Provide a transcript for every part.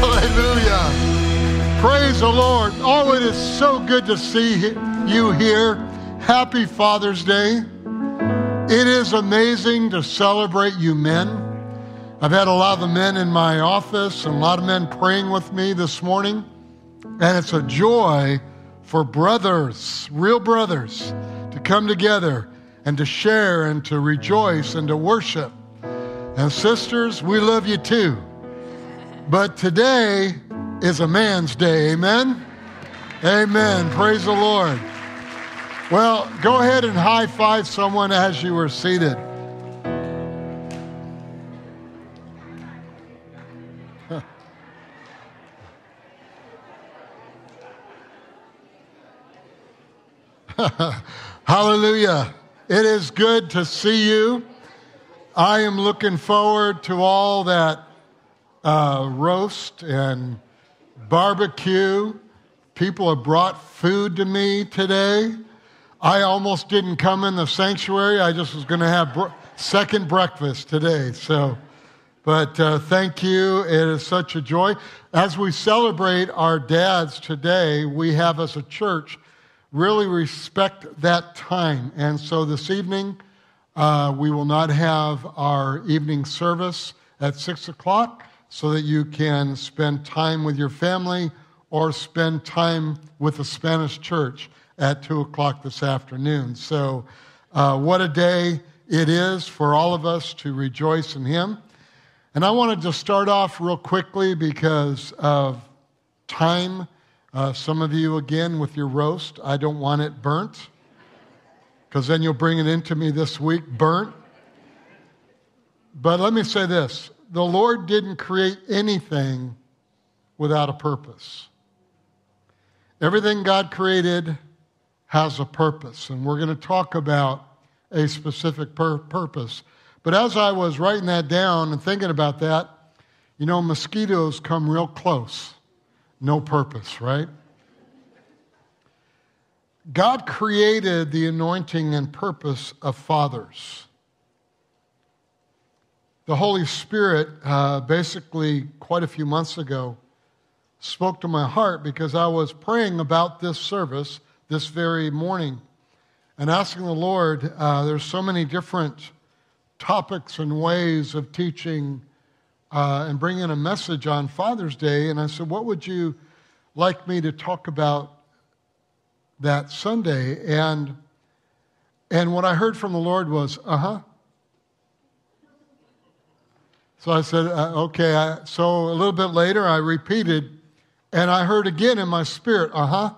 Hallelujah. Praise the Lord. Oh, it is so good to see you here. Happy Father's Day. It is amazing to celebrate you men. I've had a lot of the men in my office and a lot of men praying with me this morning. And it's a joy for brothers, real brothers, to come together and to share and to rejoice and to worship. And sisters, we love you too. But today is a man's day. Amen? Amen. Praise the Lord. Well, go ahead and high five someone as you are seated. Hallelujah. It is good to see you. I am looking forward to all that uh, roast and barbecue. People have brought food to me today. I almost didn't come in the sanctuary. I just was going to have br- second breakfast today. So, but uh, thank you. It is such a joy. As we celebrate our dads today, we have as a church really respect that time. And so this evening, uh, we will not have our evening service at six o'clock so that you can spend time with your family or spend time with the Spanish church at 2 o'clock this afternoon. So, uh, what a day it is for all of us to rejoice in Him. And I wanted to start off real quickly because of time. Uh, some of you, again, with your roast, I don't want it burnt because then you'll bring it into me this week burnt. But let me say this the Lord didn't create anything without a purpose. Everything God created has a purpose, and we're going to talk about a specific pur- purpose. But as I was writing that down and thinking about that, you know, mosquitoes come real close. No purpose, right? God created the anointing and purpose of fathers the Holy Spirit, uh, basically, quite a few months ago, spoke to my heart because I was praying about this service this very morning and asking the Lord. Uh, there's so many different topics and ways of teaching uh, and bringing a message on Father's Day. And I said, What would you like me to talk about that Sunday? And, and what I heard from the Lord was, Uh huh. So I said, uh, okay. I, so a little bit later, I repeated, and I heard again in my spirit, uh huh.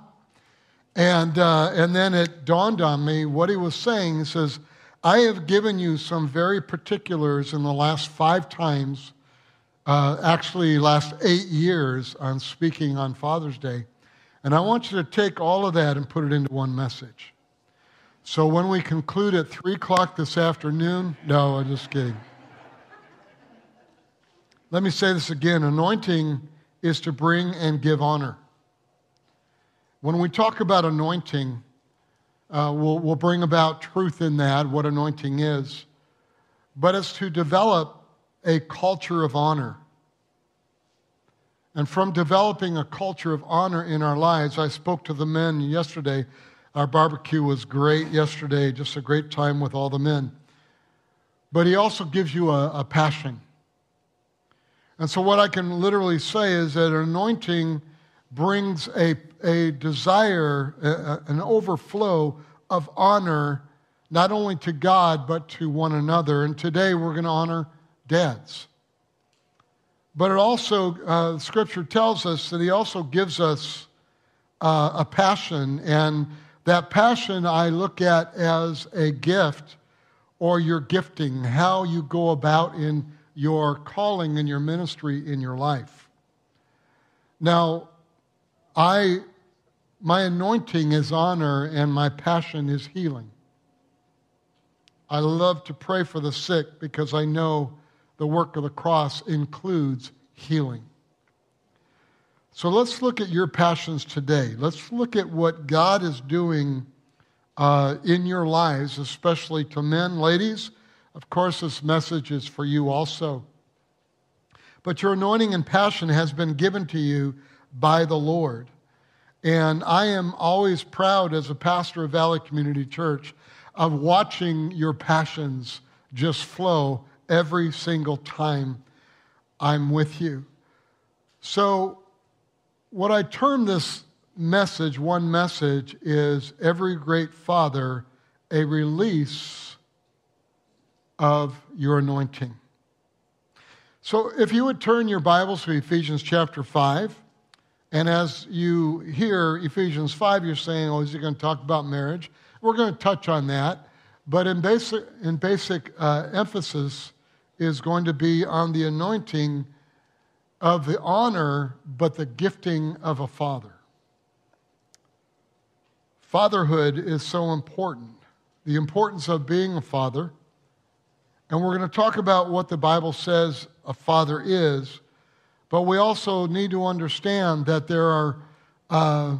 And, uh, and then it dawned on me what he was saying. He says, I have given you some very particulars in the last five times, uh, actually, last eight years on speaking on Father's Day. And I want you to take all of that and put it into one message. So when we conclude at 3 o'clock this afternoon, no, I'm just kidding. Let me say this again anointing is to bring and give honor. When we talk about anointing, uh, we'll, we'll bring about truth in that, what anointing is, but it's to develop a culture of honor. And from developing a culture of honor in our lives, I spoke to the men yesterday. Our barbecue was great yesterday, just a great time with all the men. But he also gives you a, a passion. And so, what I can literally say is that anointing brings a, a desire, a, an overflow of honor, not only to God, but to one another. And today we're going to honor dads. But it also, uh, Scripture tells us that He also gives us uh, a passion. And that passion I look at as a gift or your gifting, how you go about in your calling and your ministry in your life. Now, I my anointing is honor and my passion is healing. I love to pray for the sick because I know the work of the cross includes healing. So let's look at your passions today. Let's look at what God is doing uh, in your lives, especially to men, ladies. Of course, this message is for you also. but your anointing and passion has been given to you by the Lord. And I am always proud as a pastor of Valley Community Church of watching your passions just flow every single time I'm with you. So, what I term this message, one message, is every great father, a release of your anointing. So, if you would turn your Bibles to Ephesians chapter 5, and as you hear Ephesians 5, you're saying, oh, is he going to talk about marriage? We're going to touch on that. But in basic, in basic uh, emphasis is going to be on the anointing of the honor, but the gifting of a father. Fatherhood is so important. The importance of being a father. And we're going to talk about what the Bible says a father is but we also need to understand that there are, uh,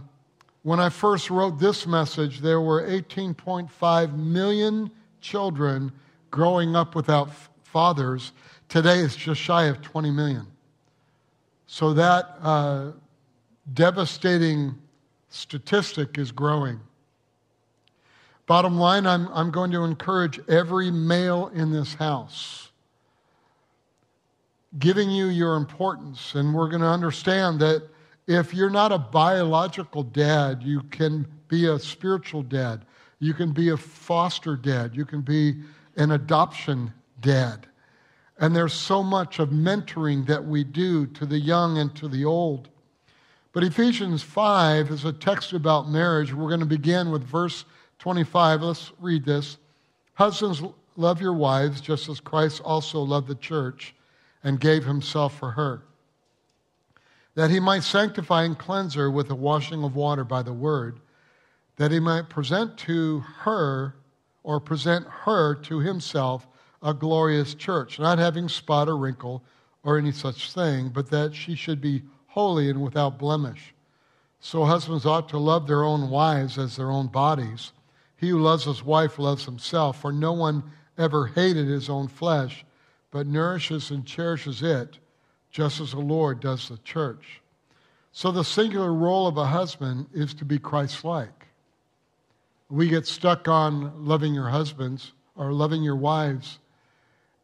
when I first wrote this message, there were 18.5 million children growing up without fathers. Today it's just shy of 20 million. So that uh, devastating statistic is growing. Bottom line, I'm, I'm going to encourage every male in this house giving you your importance. And we're going to understand that if you're not a biological dad, you can be a spiritual dad. You can be a foster dad. You can be an adoption dad. And there's so much of mentoring that we do to the young and to the old. But Ephesians 5 is a text about marriage. We're going to begin with verse 25. Let's read this. Husbands, love your wives just as Christ also loved the church and gave himself for her, that he might sanctify and cleanse her with the washing of water by the word, that he might present to her or present her to himself a glorious church, not having spot or wrinkle or any such thing, but that she should be holy and without blemish. So husbands ought to love their own wives as their own bodies. He who loves his wife loves himself, for no one ever hated his own flesh but nourishes and cherishes it, just as the Lord does the church. So the singular role of a husband is to be Christ like. We get stuck on loving your husbands or loving your wives.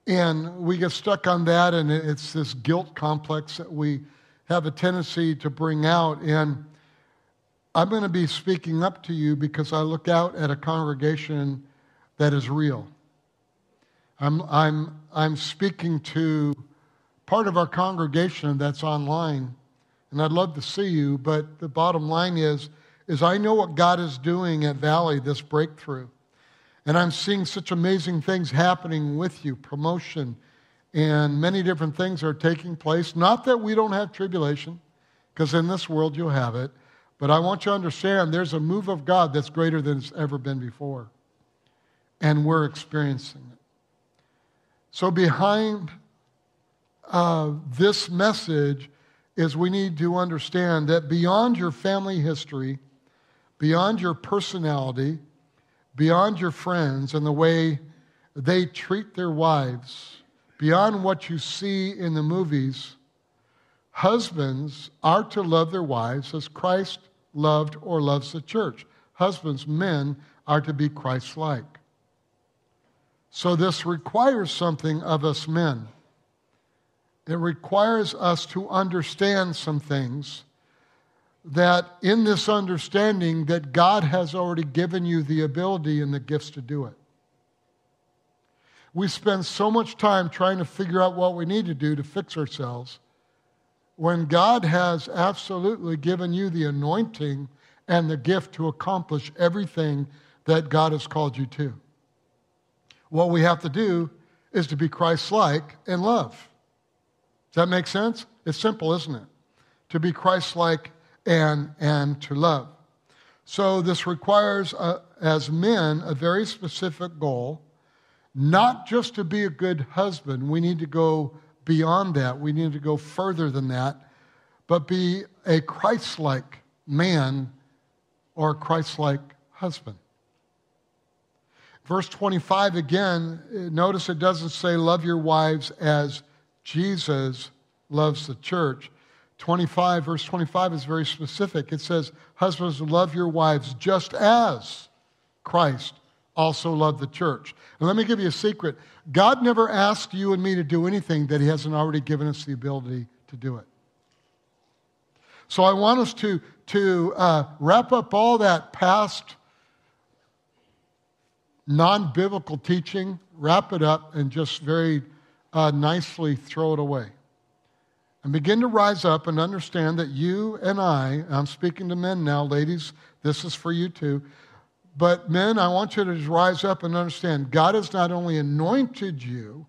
And we get stuck on that, and it's this guilt complex that we have a tendency to bring out. And I'm going to be speaking up to you because I look out at a congregation that is real. I'm, I'm, I'm speaking to part of our congregation that's online, and I'd love to see you, but the bottom line is, is I know what God is doing at Valley, this breakthrough. And I'm seeing such amazing things happening with you, promotion, and many different things are taking place. Not that we don't have tribulation, because in this world you'll have it, but I want you to understand there's a move of God that's greater than it's ever been before. And we're experiencing it. So, behind uh, this message is we need to understand that beyond your family history, beyond your personality, beyond your friends and the way they treat their wives, beyond what you see in the movies, husbands are to love their wives as Christ loved or loves the church. Husbands, men, are to be Christ like. So, this requires something of us men. It requires us to understand some things that in this understanding that God has already given you the ability and the gifts to do it. We spend so much time trying to figure out what we need to do to fix ourselves when God has absolutely given you the anointing and the gift to accomplish everything that God has called you to. What we have to do is to be Christ like in love. Does that make sense? It's simple, isn't it? To be Christ like and, and to love. So, this requires, uh, as men, a very specific goal, not just to be a good husband. We need to go beyond that. We need to go further than that, but be a Christ like man or Christ like husband. Verse 25 again, notice it doesn't say, Love your wives as Jesus loves the church. 25, verse 25 is very specific. It says, Husbands, love your wives just as Christ also loved the church. And let me give you a secret God never asked you and me to do anything that He hasn't already given us the ability to do it. So I want us to, to uh, wrap up all that past non biblical teaching, wrap it up, and just very uh, nicely throw it away. And begin to rise up and understand that you and I, I'm speaking to men now, ladies, this is for you too. But men, I want you to just rise up and understand God has not only anointed you,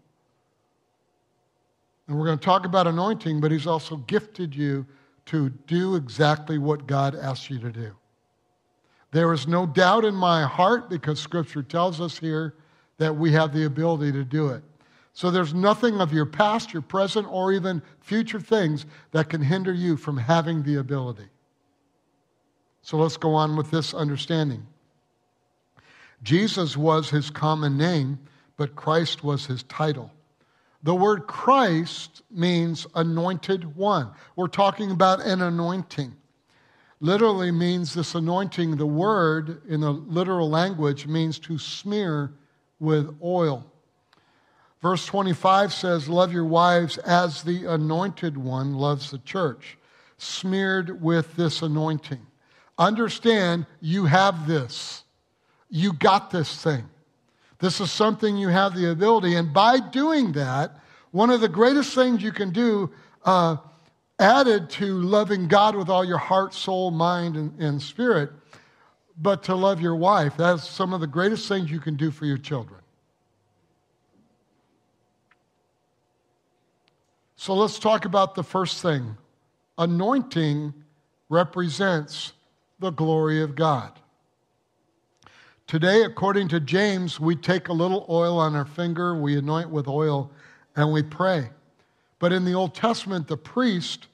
and we're going to talk about anointing, but He's also gifted you to do exactly what God asks you to do. There is no doubt in my heart because Scripture tells us here that we have the ability to do it. So there's nothing of your past, your present, or even future things that can hinder you from having the ability. So let's go on with this understanding. Jesus was his common name, but Christ was his title. The word Christ means anointed one. We're talking about an anointing. Literally means this anointing, the word in the literal language means to smear with oil. Verse 25 says, Love your wives as the anointed one loves the church, smeared with this anointing. Understand you have this. You got this thing. This is something you have the ability. And by doing that, one of the greatest things you can do, uh, added to loving God with all your heart, soul, mind, and, and spirit, but to love your wife, that's some of the greatest things you can do for your children. So let's talk about the first thing. Anointing represents the glory of God. Today, according to James, we take a little oil on our finger, we anoint with oil, and we pray. But in the Old Testament, the priest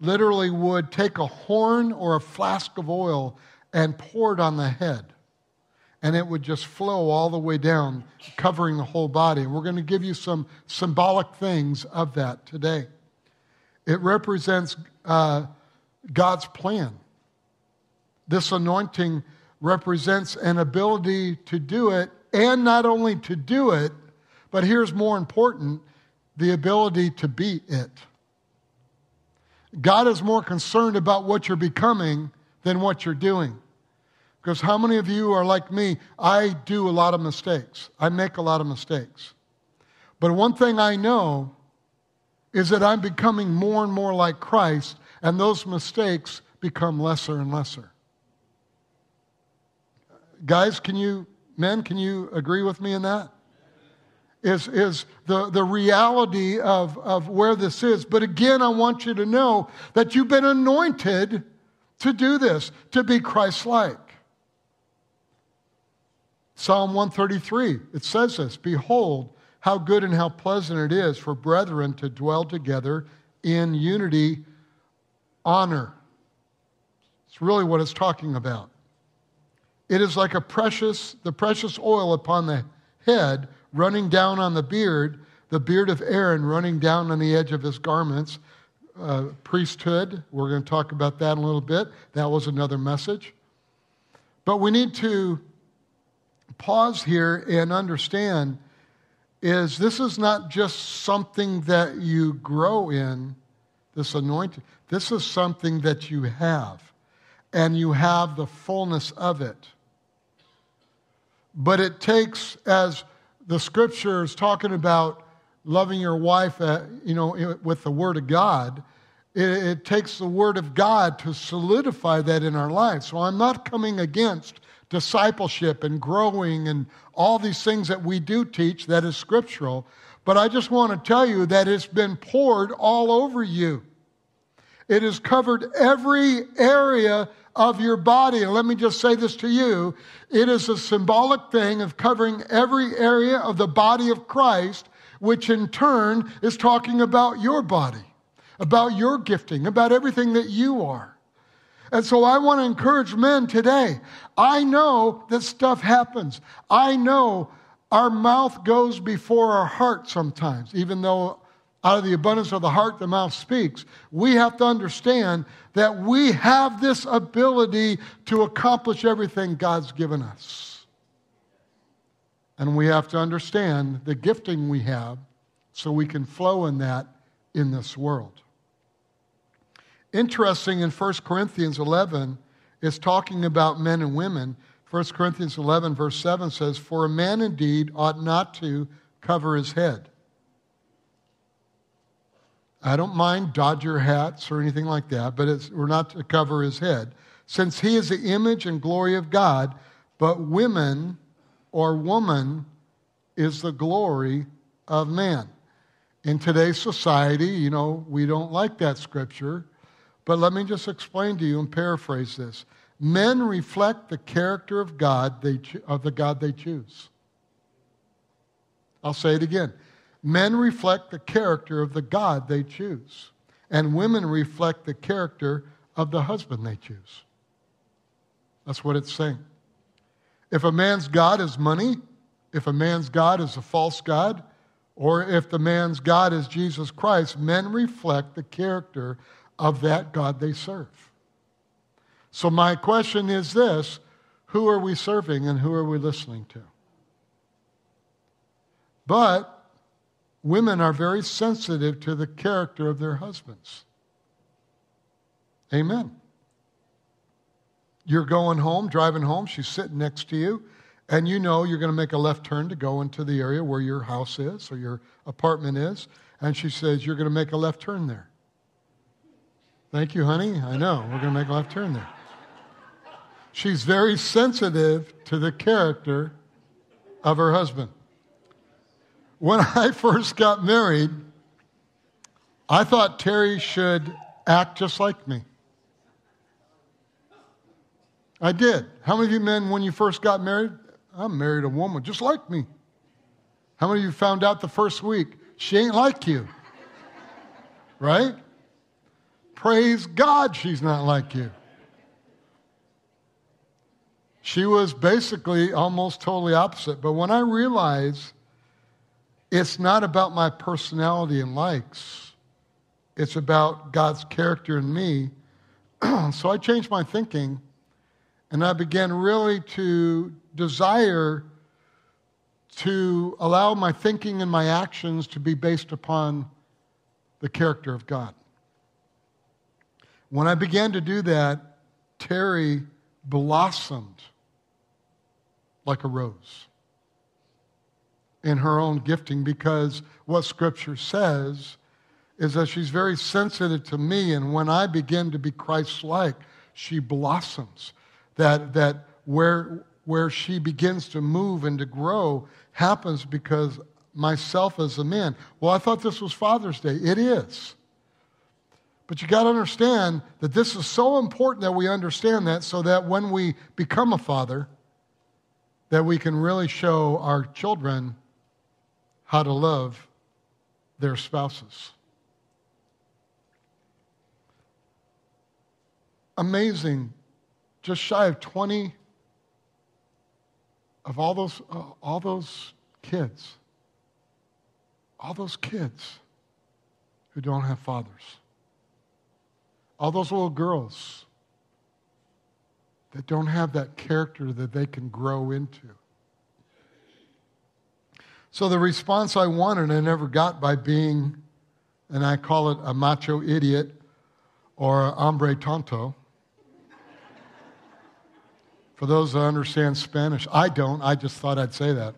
literally would take a horn or a flask of oil and pour it on the head. And it would just flow all the way down, covering the whole body. We're going to give you some symbolic things of that today. It represents uh, God's plan. This anointing represents an ability to do it, and not only to do it, but here's more important the ability to be it. God is more concerned about what you're becoming than what you're doing. Because how many of you are like me? I do a lot of mistakes. I make a lot of mistakes. But one thing I know is that I'm becoming more and more like Christ, and those mistakes become lesser and lesser. Guys, can you, men, can you agree with me in that? Is, is the, the reality of, of where this is. But again, I want you to know that you've been anointed to do this, to be Christ like. Psalm 133, it says this Behold, how good and how pleasant it is for brethren to dwell together in unity, honor. It's really what it's talking about. It is like a precious, the precious oil upon the head running down on the beard, the beard of Aaron running down on the edge of his garments. Uh, priesthood, we're going to talk about that in a little bit. That was another message. But we need to pause here and understand is this is not just something that you grow in, this anointing. This is something that you have, and you have the fullness of it. But it takes, as the scripture is talking about loving your wife, uh, you know, with the word of God, it, it takes the word of God to solidify that in our lives. So I'm not coming against discipleship and growing and all these things that we do teach that is scriptural. But I just want to tell you that it's been poured all over you. It has covered every area of your body. Let me just say this to you it is a symbolic thing of covering every area of the body of Christ, which in turn is talking about your body, about your gifting, about everything that you are. And so I want to encourage men today. I know that stuff happens. I know our mouth goes before our heart sometimes, even though Out of the abundance of the heart, the mouth speaks. We have to understand that we have this ability to accomplish everything God's given us. And we have to understand the gifting we have so we can flow in that in this world. Interesting in 1 Corinthians 11 is talking about men and women. 1 Corinthians 11, verse 7 says, For a man indeed ought not to cover his head. I don't mind Dodger hats or anything like that, but it's we're not to cover his head. Since he is the image and glory of God, but women or woman is the glory of man. In today's society, you know, we don't like that scripture, but let me just explain to you and paraphrase this. Men reflect the character of God they, of the God they choose. I'll say it again. Men reflect the character of the God they choose, and women reflect the character of the husband they choose. That's what it's saying. If a man's God is money, if a man's God is a false God, or if the man's God is Jesus Christ, men reflect the character of that God they serve. So, my question is this who are we serving and who are we listening to? But women are very sensitive to the character of their husbands. Amen. You're going home, driving home, she's sitting next to you, and you know you're going to make a left turn to go into the area where your house is or your apartment is, and she says, You're going to make a left turn there. Thank you, honey. I know. We're going to make a left turn there. She's very sensitive to the character of her husband. When I first got married, I thought Terry should act just like me. I did. How many of you men, when you first got married, I married a woman just like me? How many of you found out the first week she ain't like you? Right? Praise God she's not like you. She was basically almost totally opposite. But when I realized it's not about my personality and likes, it's about God's character in me, so I changed my thinking and I began really to desire to allow my thinking and my actions to be based upon the character of God. When I began to do that, Terry blossomed like a rose in her own gifting because what Scripture says is that she's very sensitive to me, and when I begin to be Christ like, she blossoms. That, that where, where she begins to move and to grow happens because myself as a man. Well, I thought this was Father's Day. It is. But you got to understand that this is so important that we understand that so that when we become a father, that we can really show our children how to love their spouses. Amazing. Just shy of 20 of all those, uh, all those kids, all those kids who don't have fathers all those little girls that don't have that character that they can grow into. So the response I wanted, I never got by being, and I call it a macho idiot or a hombre tonto. For those that understand Spanish, I don't. I just thought I'd say that.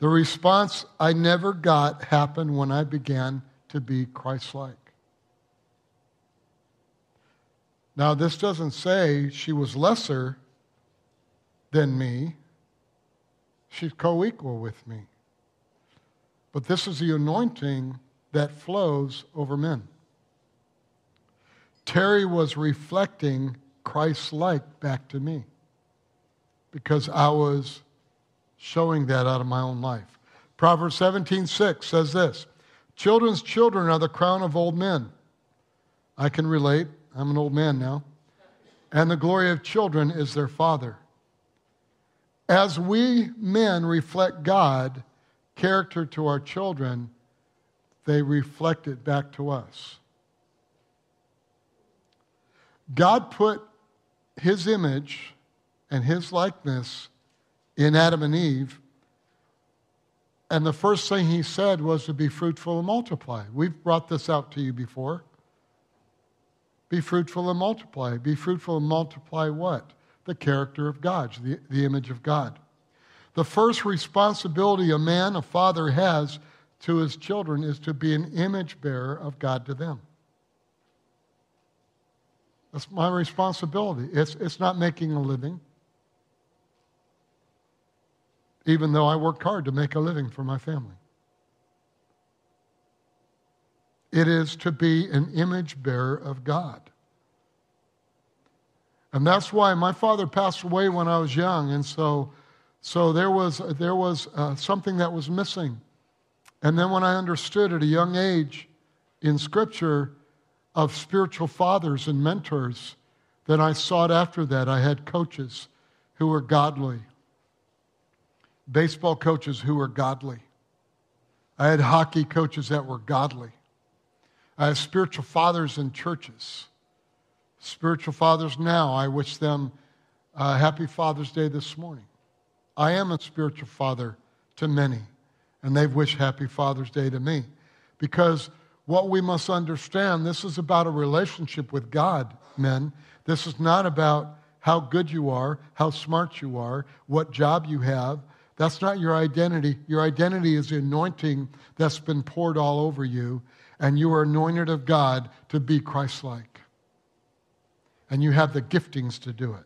The response I never got happened when I began to be Christ like. Now, this doesn't say she was lesser than me, she's co equal with me. But this is the anointing that flows over men. Terry was reflecting Christ like back to me because I was showing that out of my own life. Proverbs 17:6 says this, "Children's children are the crown of old men." I can relate. I'm an old man now. And the glory of children is their father. As we men reflect God, character to our children, they reflect it back to us. God put his image and his likeness in Adam and Eve. And the first thing he said was to be fruitful and multiply. We've brought this out to you before. Be fruitful and multiply. Be fruitful and multiply what? The character of God, the, the image of God. The first responsibility a man, a father has to his children is to be an image bearer of God to them. That's my responsibility. It's, it's not making a living, even though I work hard to make a living for my family. It is to be an image bearer of God. And that's why my father passed away when I was young, and so, so there was, there was uh, something that was missing. And then when I understood at a young age in Scripture of spiritual fathers and mentors, then I sought after that. I had coaches who were godly, baseball coaches who were godly. I had hockey coaches that were godly. I have spiritual fathers in churches. Spiritual fathers now, I wish them a happy Father's Day this morning. I am a spiritual father to many, and they've wished happy Father's Day to me because what we must understand this is about a relationship with God, men. This is not about how good you are, how smart you are, what job you have. That's not your identity. Your identity is the anointing that's been poured all over you, and you are anointed of God to be Christ like. And you have the giftings to do it.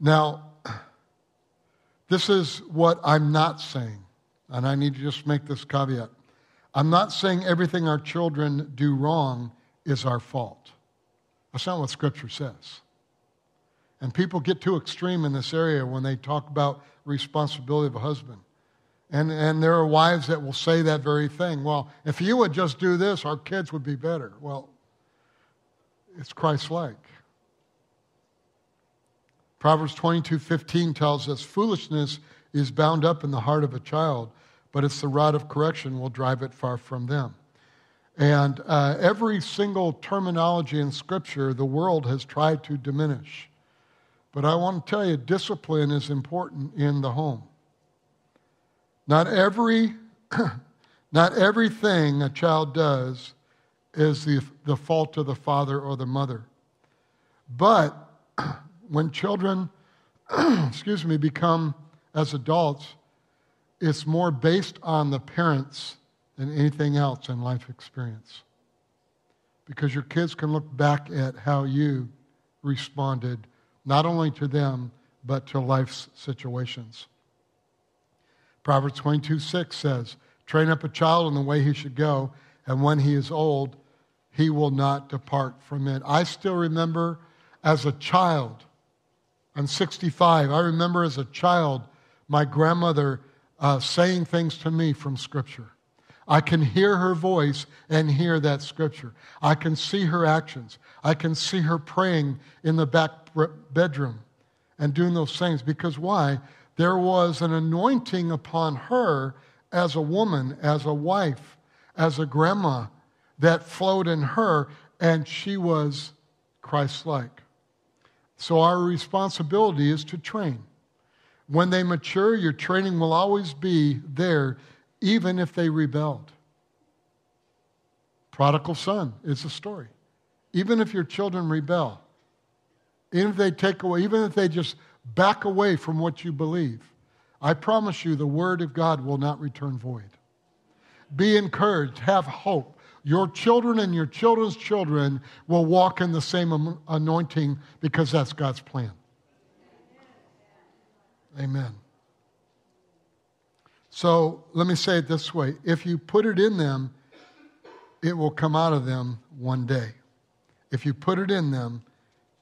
Now, this is what I'm not saying. And I need to just make this caveat. I'm not saying everything our children do wrong is our fault. That's not what Scripture says. And people get too extreme in this area when they talk about responsibility of a husband. And, and there are wives that will say that very thing. Well, if you would just do this, our kids would be better. Well, it's Christ like. Proverbs 22 15 tells us foolishness is bound up in the heart of a child, but it's the rod of correction will drive it far from them. And uh, every single terminology in Scripture, the world has tried to diminish. But I want to tell you, discipline is important in the home. Not every, not everything a child does is the, the fault of the father or the mother. But when children, excuse me, become as adults, it's more based on the parents than anything else in life experience. Because your kids can look back at how you responded, not only to them, but to life's situations. Proverbs 22 6 says, Train up a child in the way he should go, and when he is old, he will not depart from it. I still remember as a child, I'm 65, I remember as a child my grandmother uh, saying things to me from Scripture. I can hear her voice and hear that Scripture. I can see her actions. I can see her praying in the back bedroom and doing those things. Because why? There was an anointing upon her as a woman, as a wife, as a grandma that flowed in her, and she was Christ like. So our responsibility is to train. When they mature, your training will always be there, even if they rebelled. Prodigal son is a story. Even if your children rebel, even if they take away, even if they just back away from what you believe, I promise you the word of God will not return void. Be encouraged, have hope. Your children and your children's children will walk in the same anointing because that's God's plan. Amen. So let me say it this way if you put it in them, it will come out of them one day. If you put it in them,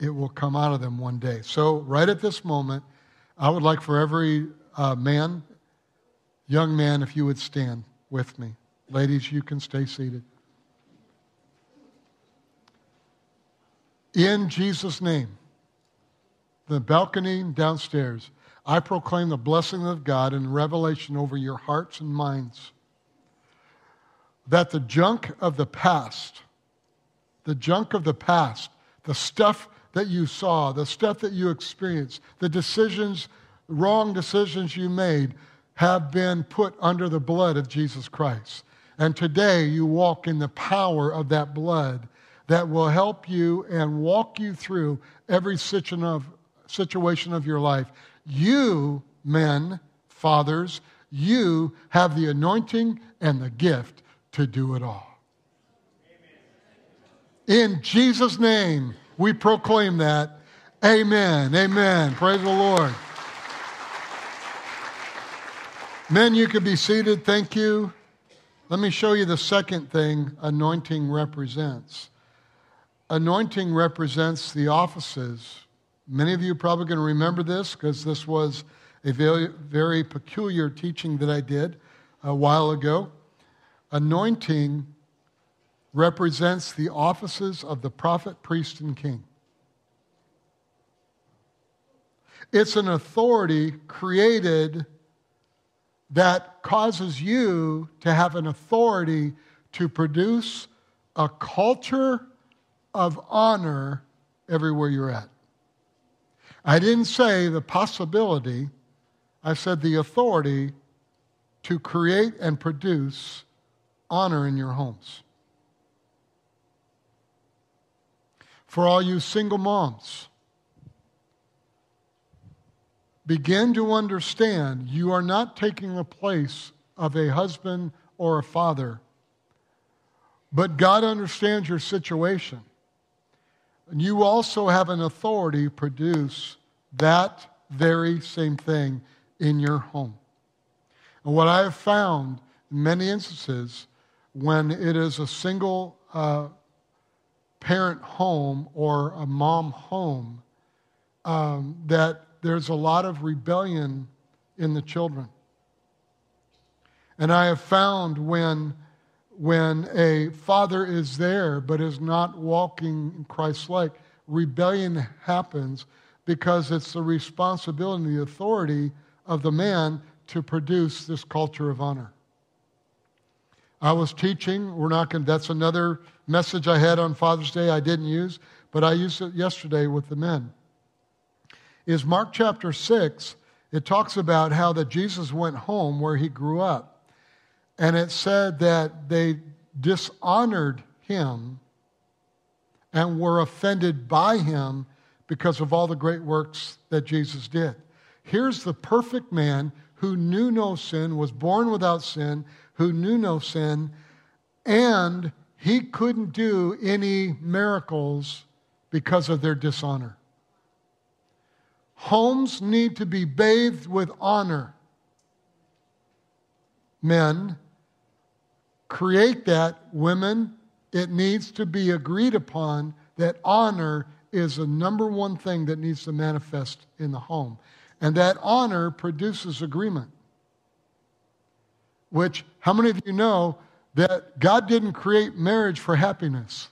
it will come out of them one day. So, right at this moment, I would like for every uh, man, young man, if you would stand with me. Ladies, you can stay seated. In Jesus' name, the balcony downstairs. I proclaim the blessing of God and revelation over your hearts and minds. That the junk of the past, the junk of the past, the stuff that you saw, the stuff that you experienced, the decisions, wrong decisions you made, have been put under the blood of Jesus Christ. And today you walk in the power of that blood that will help you and walk you through every situation of your life. You, men, fathers, you have the anointing and the gift to do it all. In Jesus' name, we proclaim that. Amen. Amen. Praise the Lord. Men, you can be seated. Thank you. Let me show you the second thing anointing represents. Anointing represents the offices. Many of you probably going to remember this because this was a very, very peculiar teaching that I did a while ago. Anointing represents the offices of the prophet, priest, and king. It's an authority created that causes you to have an authority to produce a culture of honor everywhere you're at. I didn't say the possibility, I said the authority to create and produce honor in your homes. For all you single moms, begin to understand you are not taking the place of a husband or a father, but God understands your situation. And you also have an authority to produce that very same thing in your home. And what I have found in many instances, when it is a single uh, parent home or a mom home, um, that there's a lot of rebellion in the children. And I have found when, when a father is there but is not walking Christ like, rebellion happens because it's the responsibility and the authority of the man to produce this culture of honor. I was teaching, we're not going that's another message I had on Father's Day I didn't use, but I used it yesterday with the men is Mark chapter 6. It talks about how that Jesus went home where he grew up. And it said that they dishonored him and were offended by him because of all the great works that Jesus did. Here's the perfect man who knew no sin, was born without sin, who knew no sin, and he couldn't do any miracles because of their dishonor. Homes need to be bathed with honor. Men, create that. Women, it needs to be agreed upon that honor is the number one thing that needs to manifest in the home. And that honor produces agreement. Which, how many of you know that God didn't create marriage for happiness?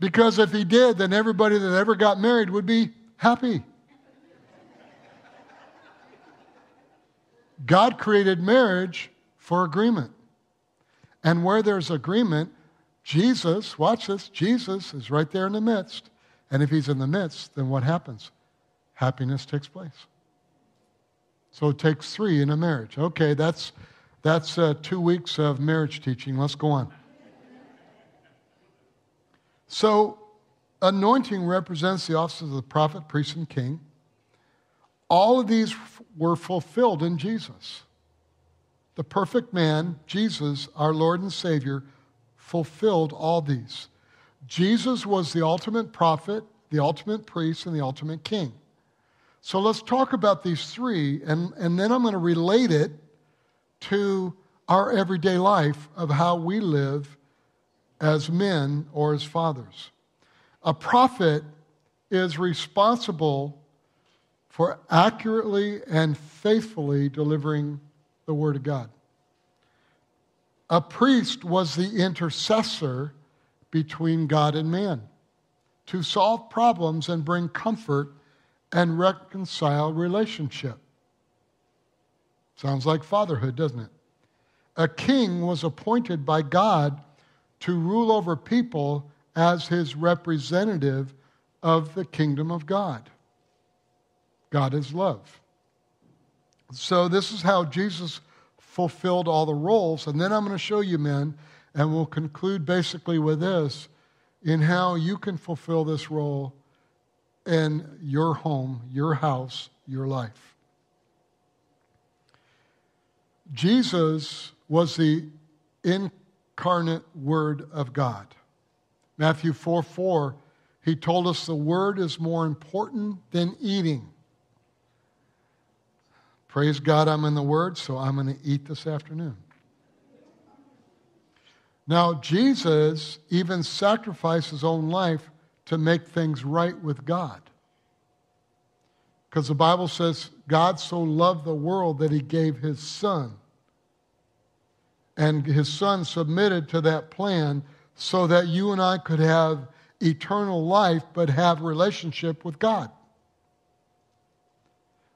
Because if he did, then everybody that ever got married would be happy. God created marriage for agreement. And where there's agreement, Jesus, watch this, Jesus is right there in the midst. And if he's in the midst, then what happens? Happiness takes place. So it takes three in a marriage. Okay, that's, that's uh, two weeks of marriage teaching. Let's go on. So, anointing represents the offices of the prophet, priest, and king. All of these were fulfilled in Jesus. The perfect man, Jesus, our Lord and Savior, fulfilled all these. Jesus was the ultimate prophet, the ultimate priest, and the ultimate king. So let's talk about these three, and, and then I'm going to relate it to our everyday life of how we live as men or as fathers. A prophet is responsible for accurately and faithfully delivering the Word of God. A priest was the intercessor between God and man. to solve problems and bring comfort and reconcile relationship. Sounds like fatherhood, doesn't it? A king was appointed by God to rule over people as his representative of the kingdom of God. God is love. So, this is how Jesus fulfilled all the roles. And then I'm going to show you, men, and we'll conclude basically with this in how you can fulfill this role in your home, your house, your life. Jesus was the incarnate Word of God. Matthew 4 4, he told us the Word is more important than eating. Praise God, I'm in the Word, so I'm going to eat this afternoon. Now, Jesus even sacrificed his own life to make things right with God. Because the Bible says God so loved the world that he gave his son. And his son submitted to that plan so that you and I could have eternal life but have relationship with God.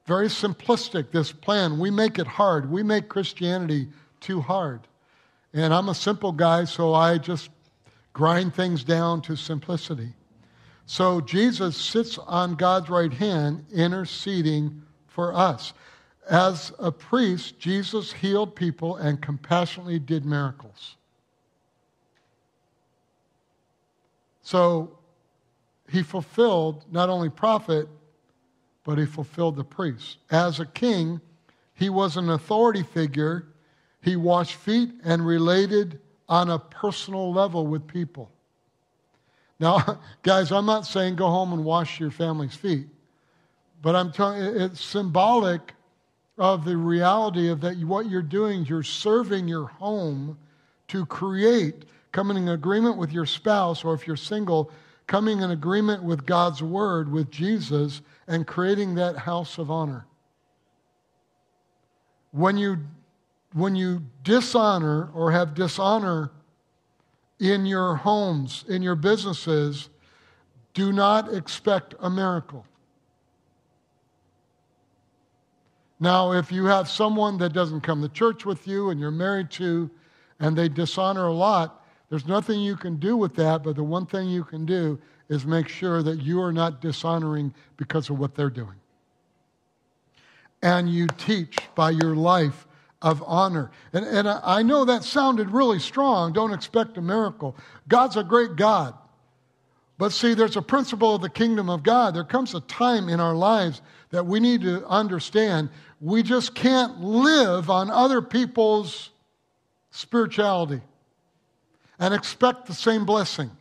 Very simplistic, this plan. We make it hard. We make Christianity too hard. And I'm a simple guy, so I just grind things down to simplicity. So Jesus sits on God's right hand, interceding for us. As a priest, Jesus healed people and compassionately did miracles. So he fulfilled not only prophet, but he fulfilled the priest. As a king, he was an authority figure. He washed feet and related on a personal level with people. Now, guys, I'm not saying go home and wash your family's feet, but I'm telling it's symbolic of the reality of that what you're doing, you're serving your home to create, coming in agreement with your spouse, or if you're single, coming in agreement with God's word, with Jesus, and creating that house of honor. When you, when you dishonor or have dishonor in your homes, in your businesses, do not expect a miracle. Now, if you have someone that doesn't come to church with you and you're married to, and they dishonor a lot, there's nothing you can do with that, but the one thing you can do is make sure that you are not dishonoring because of what they're doing. And you teach by your life of honor. And, and I know that sounded really strong. Don't expect a miracle. God's a great God. But see, there's a principle of the kingdom of God. There comes a time in our lives that we need to understand we just can't live on other people's spirituality and expect the same blessing.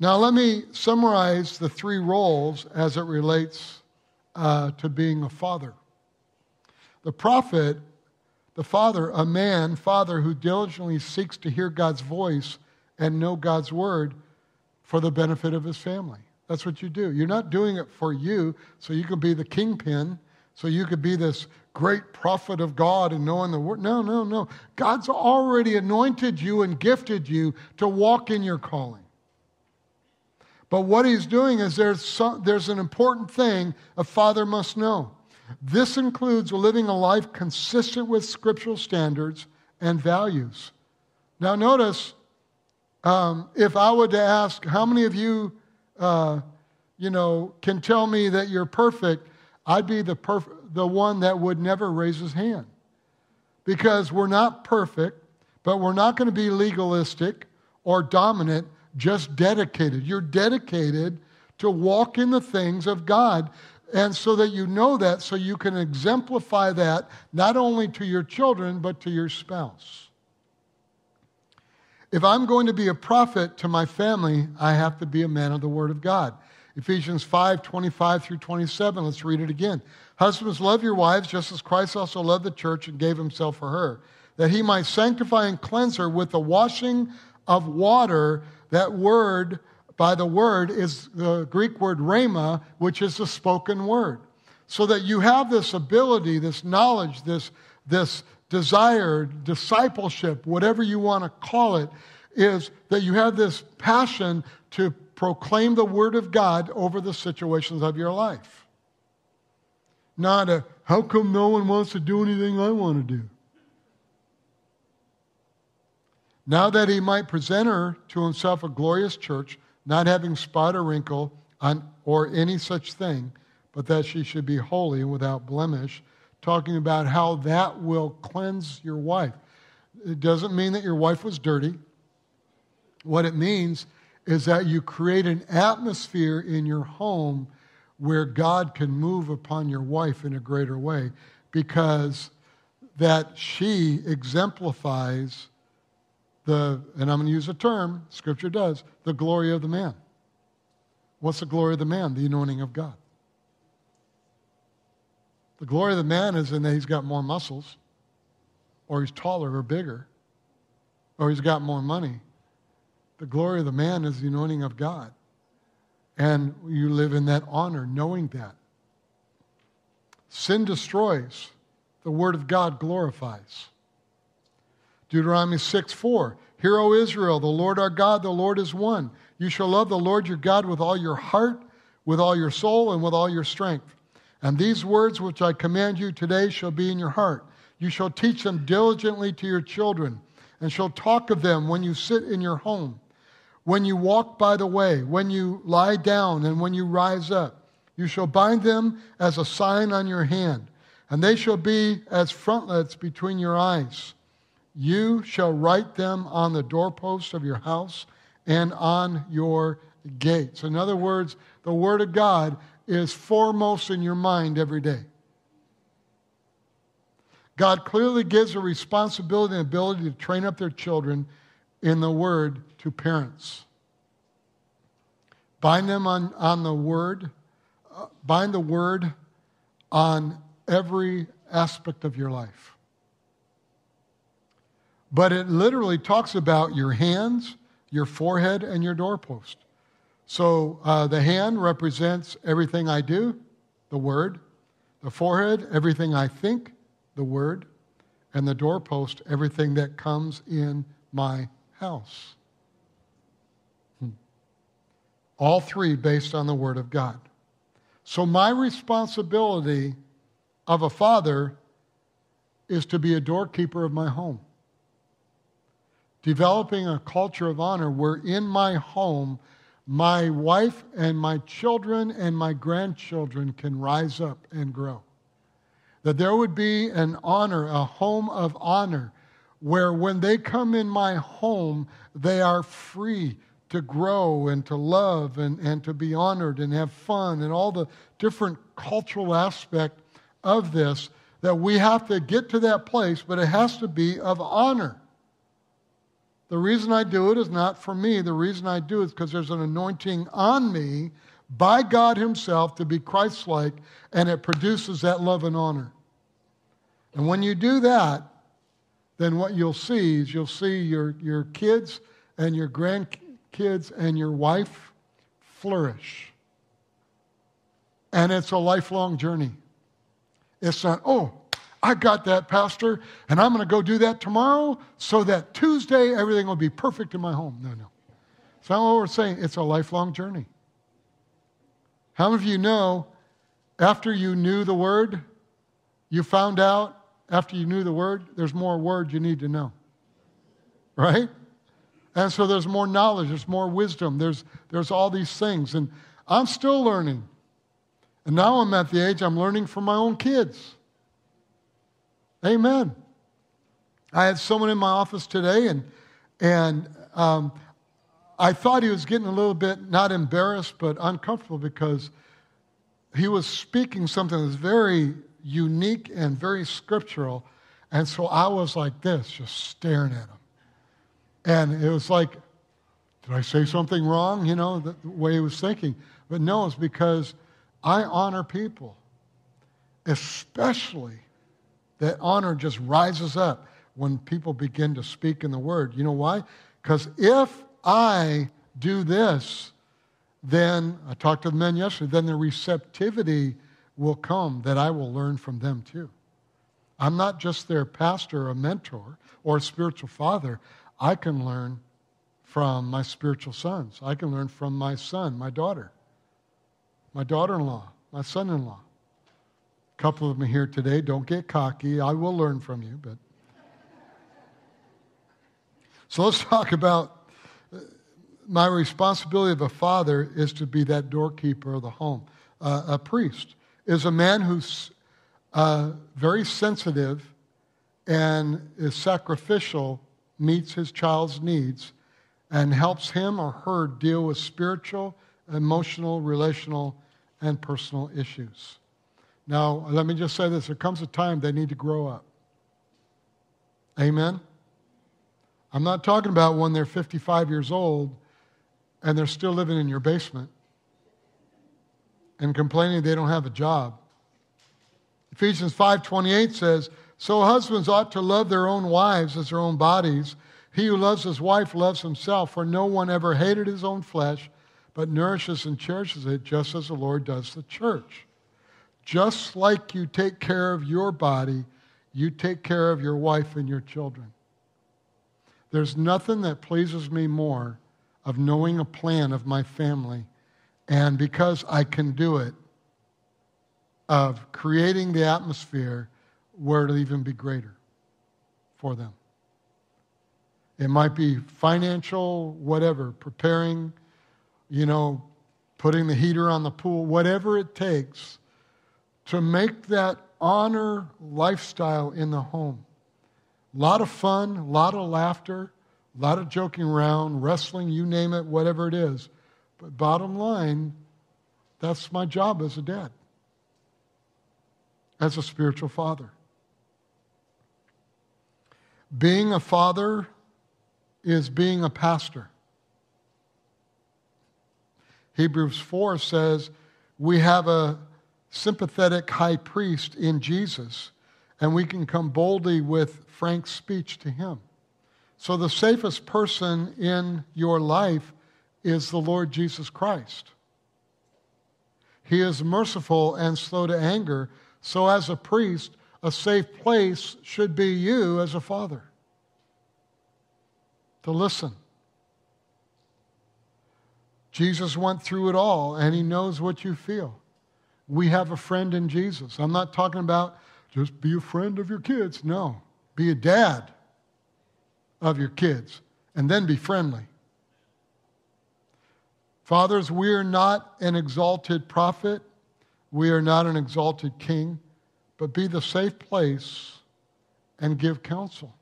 Now, let me summarize the three roles as it relates uh, to being a father. The prophet, the father, a man, father who diligently seeks to hear God's voice and know God's word for the benefit of his family. That's what you do. You're not doing it for you so you can be the kingpin, so you could be this great prophet of God and knowing the word. No, no, no. God's already anointed you and gifted you to walk in your calling. But what he's doing is there's, some, there's an important thing a father must know. This includes living a life consistent with scriptural standards and values. Now, notice um, if I were to ask, how many of you, uh, you know, can tell me that you're perfect? I'd be the, perf- the one that would never raise his hand. Because we're not perfect, but we're not going to be legalistic or dominant just dedicated. You're dedicated to walk in the things of God. And so that you know that, so you can exemplify that not only to your children, but to your spouse. If I'm going to be a prophet to my family, I have to be a man of the Word of God. Ephesians 5 25 through 27. Let's read it again. Husbands, love your wives just as Christ also loved the church and gave himself for her, that he might sanctify and cleanse her with the washing of water that word, by the word, is the Greek word rhema, which is the spoken word. So that you have this ability, this knowledge, this, this desire, discipleship, whatever you want to call it, is that you have this passion to proclaim the word of God over the situations of your life. Not a, how come no one wants to do anything I want to do? Now that he might present her to himself a glorious church, not having spot or wrinkle or any such thing, but that she should be holy and without blemish, talking about how that will cleanse your wife. It doesn't mean that your wife was dirty. What it means is that you create an atmosphere in your home where God can move upon your wife in a greater way because that she exemplifies the, and I'm going to use a term, Scripture does, the glory of the man. What's the glory of the man? The anointing of God. The glory of the man is in that he's got more muscles, or he's taller or bigger, or he's got more money. The glory of the man is the anointing of God. And you live in that honor, knowing that. Sin destroys, the word of God glorifies. Deuteronomy 6 4. Hear, O Israel, the Lord our God, the Lord is one. You shall love the Lord your God with all your heart, with all your soul, and with all your strength. And these words which I command you today shall be in your heart. You shall teach them diligently to your children, and shall talk of them when you sit in your home, when you walk by the way, when you lie down, and when you rise up. You shall bind them as a sign on your hand, and they shall be as frontlets between your eyes. You shall write them on the doorposts of your house and on your gates. In other words, the Word of God is foremost in your mind every day. God clearly gives a responsibility and ability to train up their children in the Word to parents. Bind them on, on the Word, uh, bind the Word on every aspect of your life. But it literally talks about your hands, your forehead, and your doorpost. So uh, the hand represents everything I do, the word. The forehead, everything I think, the word. And the doorpost, everything that comes in my house. Hmm. All three based on the word of God. So my responsibility of a father is to be a doorkeeper of my home developing a culture of honor where in my home, my wife and my children and my grandchildren can rise up and grow. That there would be an honor, a home of honor, where when they come in my home, they are free to grow and to love and, and to be honored and have fun and all the different cultural aspect of this that we have to get to that place, but it has to be of honor. The reason I do it is not for me. The reason I do it is because there's an anointing on me by God Himself to be Christ like, and it produces that love and honor. And when you do that, then what you'll see is you'll see your, your kids and your grandkids and your wife flourish. And it's a lifelong journey. It's not, oh, I got that, Pastor, and I'm going to go do that tomorrow so that Tuesday everything will be perfect in my home. No, no. It's not what we're saying. It's a lifelong journey. How many of you know after you knew the word, you found out after you knew the word, there's more word you need to know? Right? And so there's more knowledge, there's more wisdom, there's, there's all these things. And I'm still learning. And now I'm at the age I'm learning from my own kids. Amen. I had someone in my office today, and, and um, I thought he was getting a little bit, not embarrassed, but uncomfortable because he was speaking something that was very unique and very scriptural. And so I was like this, just staring at him. And it was like, did I say something wrong? You know, the, the way he was thinking. But no, it's because I honor people, especially that honor just rises up when people begin to speak in the word. You know why? Because if I do this, then I talked to the men yesterday, then the receptivity will come that I will learn from them too. I'm not just their pastor or mentor or spiritual father. I can learn from my spiritual sons. I can learn from my son, my daughter, my daughter in law, my son in law. A couple of them here today. Don't get cocky. I will learn from you, but. So let's talk about my responsibility of a father is to be that doorkeeper of the home. Uh, a priest is a man who's uh, very sensitive and is sacrificial, meets his child's needs, and helps him or her deal with spiritual, emotional, relational, and personal issues. Now, let me just say this there comes a time they need to grow up. Amen? I'm not talking about when they're 55 years old and they're still living in your basement and complaining they don't have a job. Ephesians 5:28 says, "So husbands ought to love their own wives as their own bodies. He who loves his wife loves himself, for no one ever hated his own flesh, but nourishes and cherishes it just as the Lord does the church." Just like you take care of your body, you take care of your wife and your children. There's nothing that pleases me more of knowing a plan of my family, and because I can do it, of creating the atmosphere where it'll even be greater for them. It might be financial, whatever, preparing, you know, putting the heater on the pool, whatever it takes to make that honor lifestyle in the home. A lot of fun, a lot of laughter, a lot of joking around, wrestling, you name it, whatever it is. But bottom line, that's my job as a dad, as a spiritual father. Being a father is being a pastor. Hebrews 4 says, We have a sympathetic high priest in Jesus, and we can come boldly with frank speech to him. So, the safest person in your life is the Lord Jesus Christ. He is merciful and slow to anger. So, as a priest, a safe place should be you as a father to listen. Jesus went through it all, and he knows what you feel. We have a friend in Jesus. I'm not talking about just be a friend of your kids. No, be a dad of your kids and then be friendly. Fathers, we are not an exalted prophet, we are not an exalted king, but be the safe place and give counsel.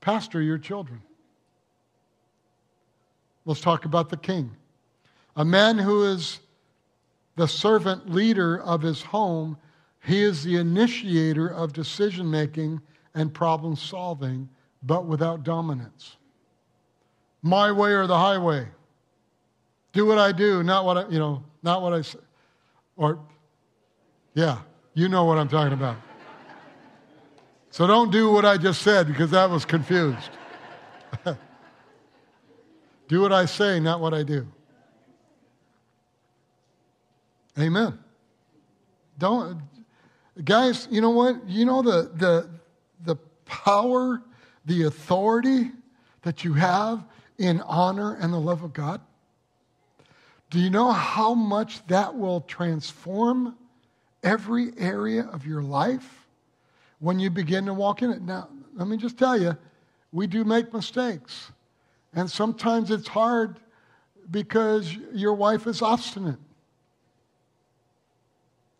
Pastor your children. Let's talk about the king. A man who is the servant leader of his home, he is the initiator of decision making and problem solving, but without dominance. My way or the highway. Do what I do, not what I, you know, not what I say. Or, yeah, you know what I'm talking about. So don't do what I just said because that was confused. do what I say, not what I do. Amen. Don't, guys, you know what? You know the, the, the power, the authority that you have in honor and the love of God? Do you know how much that will transform every area of your life when you begin to walk in it? Now, let me just tell you, we do make mistakes. And sometimes it's hard because your wife is obstinate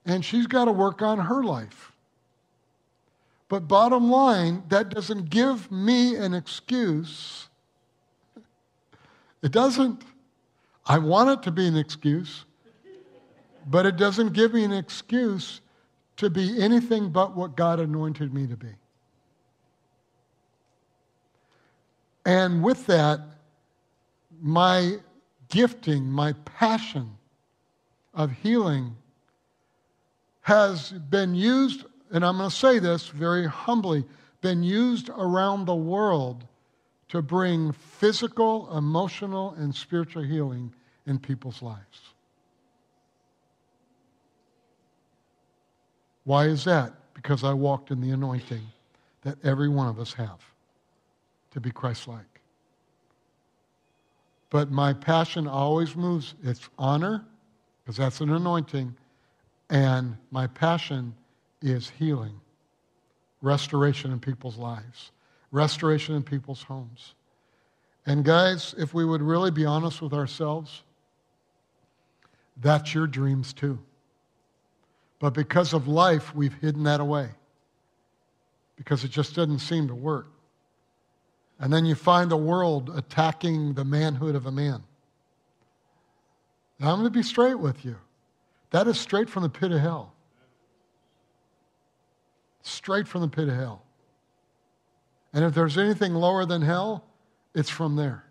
and she's got to work on her life. But bottom line, that doesn't give me an excuse. It doesn't. I want it to be an excuse, but it doesn't give me an excuse to be anything but what God anointed me to be. And with that, my gifting, my passion of healing has been used, and I'm going to say this very humbly, been used around the world to bring physical, emotional, and spiritual healing in people's lives. Why is that? Because I walked in the anointing that every one of us have to be Christ like. but my passion always moves. It's honor, because that's an anointing, and my passion is healing, restoration in people's lives, restoration in people's homes. And guys, if we would really be honest with ourselves, that's your dreams too. But because of life, we've hidden that away because it just doesn't seem to work. And then you find the world attacking the manhood of a man. Now, I'm going to be straight with you. That is straight from the pit of hell. Straight from the pit of hell. And if there's anything lower than hell, it's from there.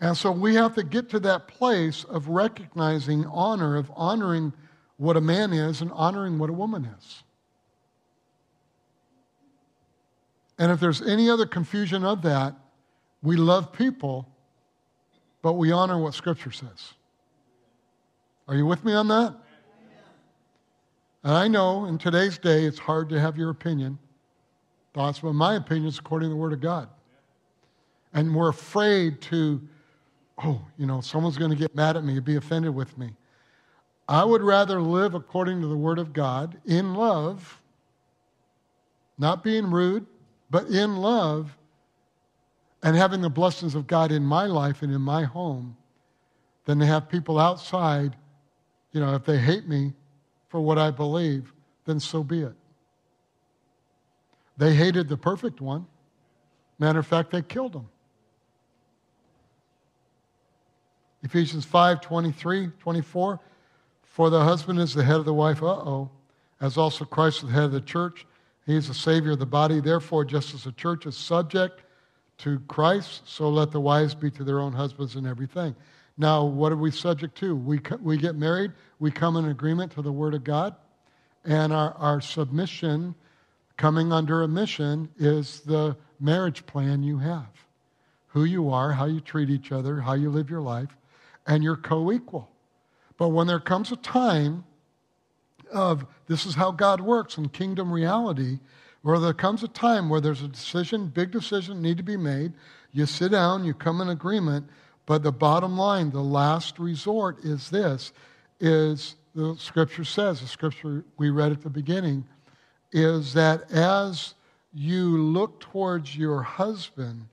And so we have to get to that place of recognizing honor, of honoring what a man is and honoring what a woman is. And if there's any other confusion of that, we love people, but we honor what Scripture says. Are you with me on that? And I know in today's day it's hard to have your opinion, thoughts, but my opinion is according to the Word of God. And we're afraid to oh, you know, someone's going to get mad at me, be offended with me. I would rather live according to the Word of God in love, not being rude, but in love, and having the blessings of God in my life and in my home, than to have people outside, you know, if they hate me for what I believe, then so be it. They hated the perfect one. Matter of fact, they killed him. Ephesians 5 23, 24. For the husband is the head of the wife, uh oh, as also Christ is the head of the church. He is the Savior of the body. Therefore, just as the church is subject to Christ, so let the wives be to their own husbands in everything. Now, what are we subject to? We, we get married, we come in agreement to the Word of God, and our, our submission, coming under a mission, is the marriage plan you have. Who you are, how you treat each other, how you live your life and you're co equal. But when there comes a time of this is how God works in kingdom reality, where there comes a time where there's a decision, big decision need to be made, you sit down, you come in agreement, but the bottom line, the last resort is this is the scripture says, the scripture we read at the beginning, is that as you look towards your husband,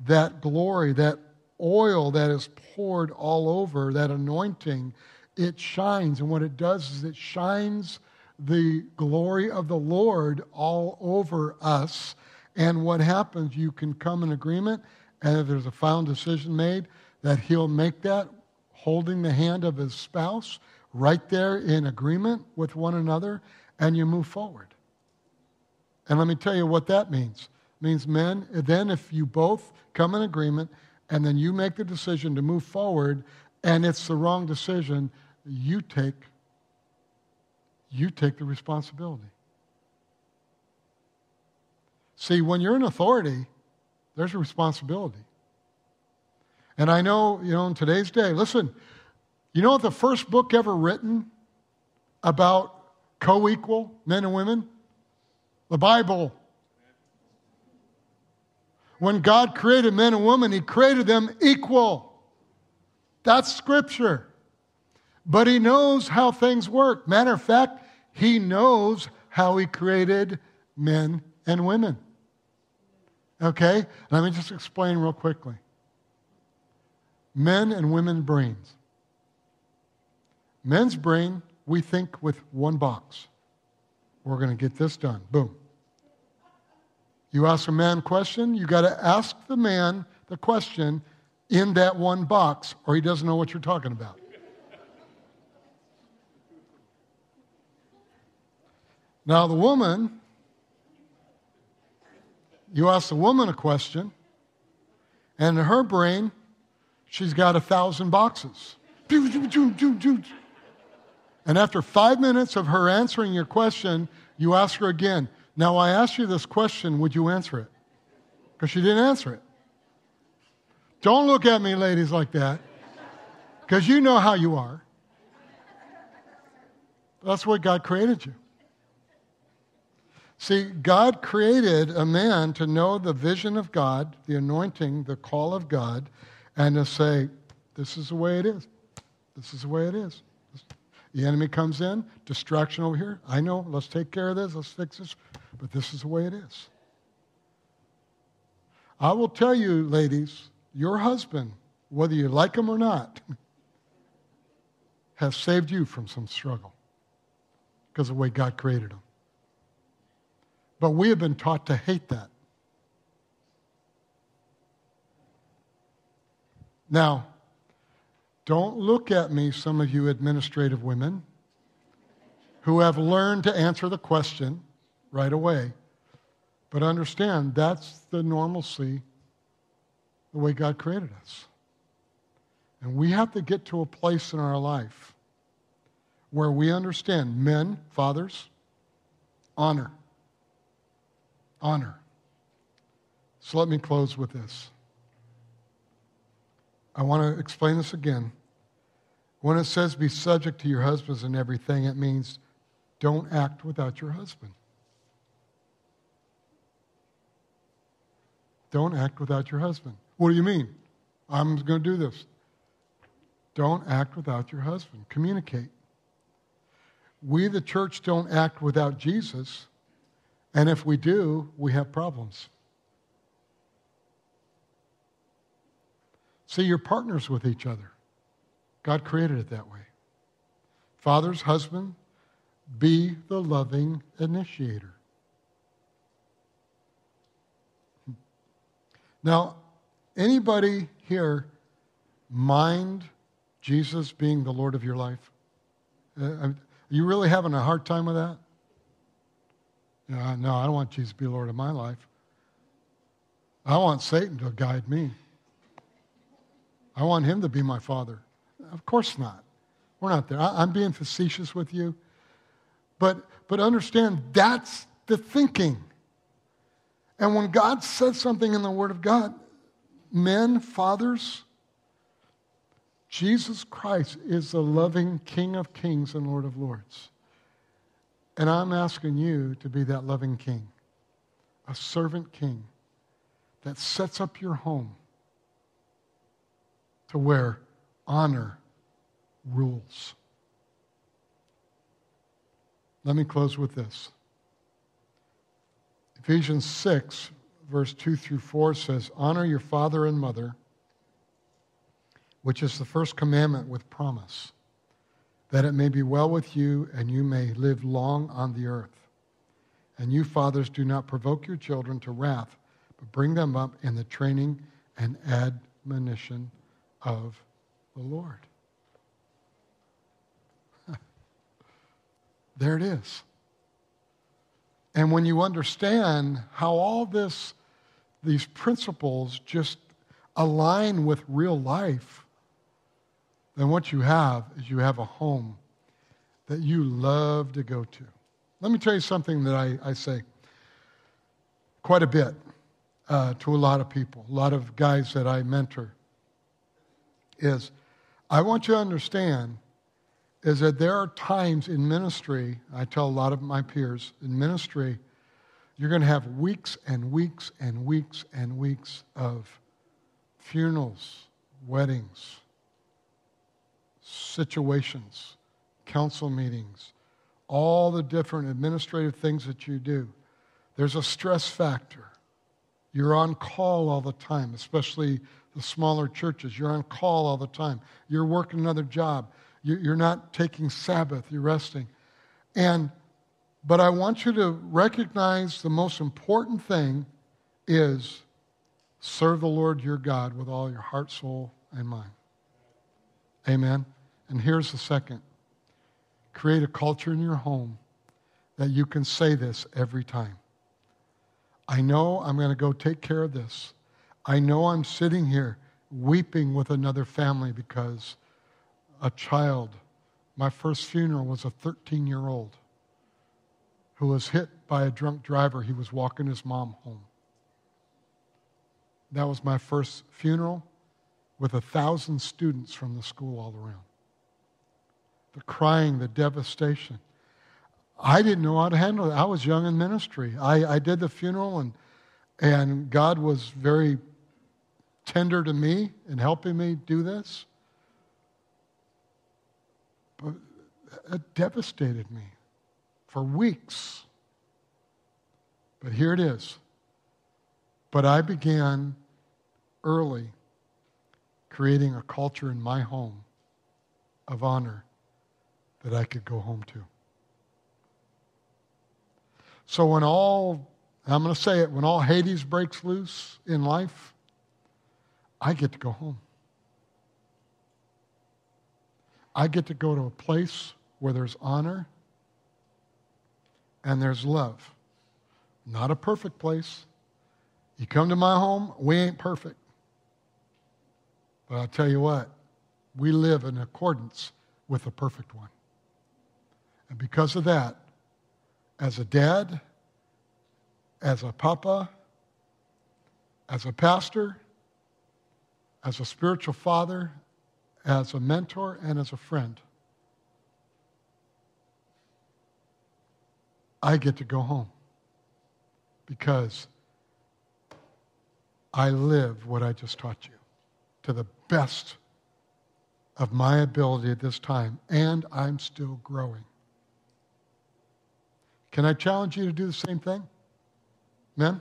that glory, that oil that is poured all over, that anointing, it shines. And what it does is it shines the glory of the Lord all over us. And what happens, you can come in agreement, and if there's a final decision made, that he'll make that holding the hand of his spouse right there in agreement with one another, and you move forward. And let me tell you what that means. It means, men, then if you both come in agreement and then you make the decision to move forward and it's the wrong decision, you take you take the responsibility. See, when you're in authority, there's a responsibility. And I know, you know, in today's day, listen, you know what the first book ever written about co equal men and women? The Bible. When God created men and women, He created them equal. That's Scripture. But He knows how things work. Matter of fact, He knows how He created men and women. Okay? Let me just explain real quickly. Men and women brains. Men's brain, we think with one box. We're going to get this done. Boom. You ask a man question, you got to ask the man the question in that one box, or he doesn't know what you're talking about. Now, the woman, you ask the woman a question, and in her brain, she's got a thousand boxes. And after five minutes of her answering your question, you ask her again, now, I asked you this question, would you answer it? Because she didn't answer it. Don't look at me, ladies, like that, because you know how you are. That's what God created you. See, God created a man to know the vision of God, the anointing, the call of God, and to say, This is the way it is. This is the way it is. The enemy comes in, distraction over here. I know, let's take care of this, let's fix this, but this is the way it is. I will tell you, ladies, your husband, whether you like him or not, has saved you from some struggle because of the way God created him. But we have been taught to hate that. Now, don't look at me, some of you administrative women who have learned to answer the question right away. But understand that's the normalcy, the way God created us. And we have to get to a place in our life where we understand men, fathers, honor. Honor. So let me close with this. I want to explain this again. When it says be subject to your husbands and everything, it means don't act without your husband. Don't act without your husband. What do you mean? I'm going to do this. Don't act without your husband. Communicate. We, the church, don't act without Jesus. And if we do, we have problems. See, you're partners with each other. God created it that way. Father's husband, be the loving initiator. Now, anybody here mind Jesus being the Lord of your life? Uh, are you really having a hard time with that? no, I don't want Jesus to be Lord of my life. I want Satan to guide me. I want him to be my father. Of course not. We're not there. I, am being facetious with you. But, but understand that's the thinking. And when God says something in the Word of God, men, fathers, Jesus Christ is the loving King of kings and Lord of lords. And I'm asking you to be that loving king, a servant king that sets up your home to where honor rules. Let me close with this. Ephesians 6, verse 2 through 4 says, Honor your father and mother, which is the first commandment with promise, that it may be well with you and you may live long on the earth. And you, fathers, do not provoke your children to wrath, but bring them up in the training and admonition of the Lord. there it is. And when you understand how all this, these principles just align with real life, then what you have is you have a home that you love to go to. Let me tell you something that I, I say quite a bit uh, to a lot of people, a lot of guys that I mentor is I want you to understand is that there are times in ministry, I tell a lot of my peers, in ministry, you're going to have weeks and weeks and weeks and weeks of funerals, weddings, situations, council meetings, all the different administrative things that you do. There's a stress factor. You're on call all the time, especially the smaller churches. You're on call all the time. You're working another job. You're not taking Sabbath. You're resting. And, but I want you to recognize the most important thing is serve the Lord your God with all your heart, soul, and mind. Amen. And here's the second create a culture in your home that you can say this every time. I know I'm going to go take care of this. I know I'm sitting here weeping with another family because a child, my first funeral was a 13 year old who was hit by a drunk driver. He was walking his mom home. That was my first funeral with a thousand students from the school all around. The crying, the devastation. I didn't know how to handle it. I was young in ministry. I, I did the funeral, and, and God was very tender to me in helping me do this. But it devastated me for weeks. But here it is. But I began early creating a culture in my home of honor that I could go home to. So when all, I'm going to say it, when all Hades breaks loose in life, I get to go home. I get to go to a place where there's honor and there's love. Not a perfect place. You come to my home, we ain't perfect. But I'll tell you what, we live in accordance with the perfect one. And because of that, as a dad, as a papa, as a pastor, as a spiritual father, as a mentor, and as a friend, I get to go home because I live what I just taught you to the best of my ability at this time, and I'm still growing. Can I challenge you to do the same thing? Men?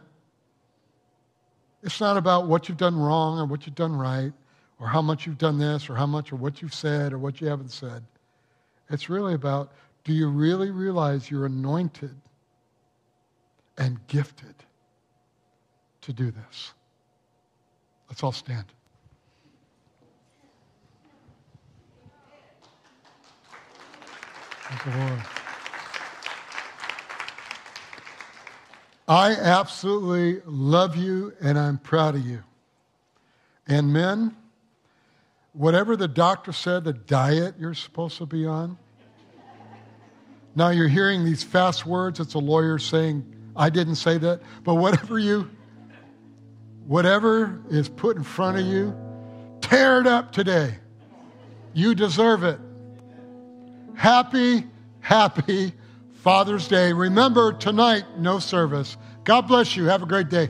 It's not about what you've done wrong or what you've done right or how much you've done this or how much or what you've said or what you haven't said. It's really about do you really realize you're anointed and gifted to do this? Let's all stand. Thank the Lord. I absolutely love you and I'm proud of you. And men, whatever the doctor said, the diet you're supposed to be on. Now you're hearing these fast words. It's a lawyer saying, I didn't say that. But whatever you, whatever is put in front of you, tear it up today. You deserve it. Happy, happy Father's Day. Remember, tonight, no service. God bless you. Have a great day.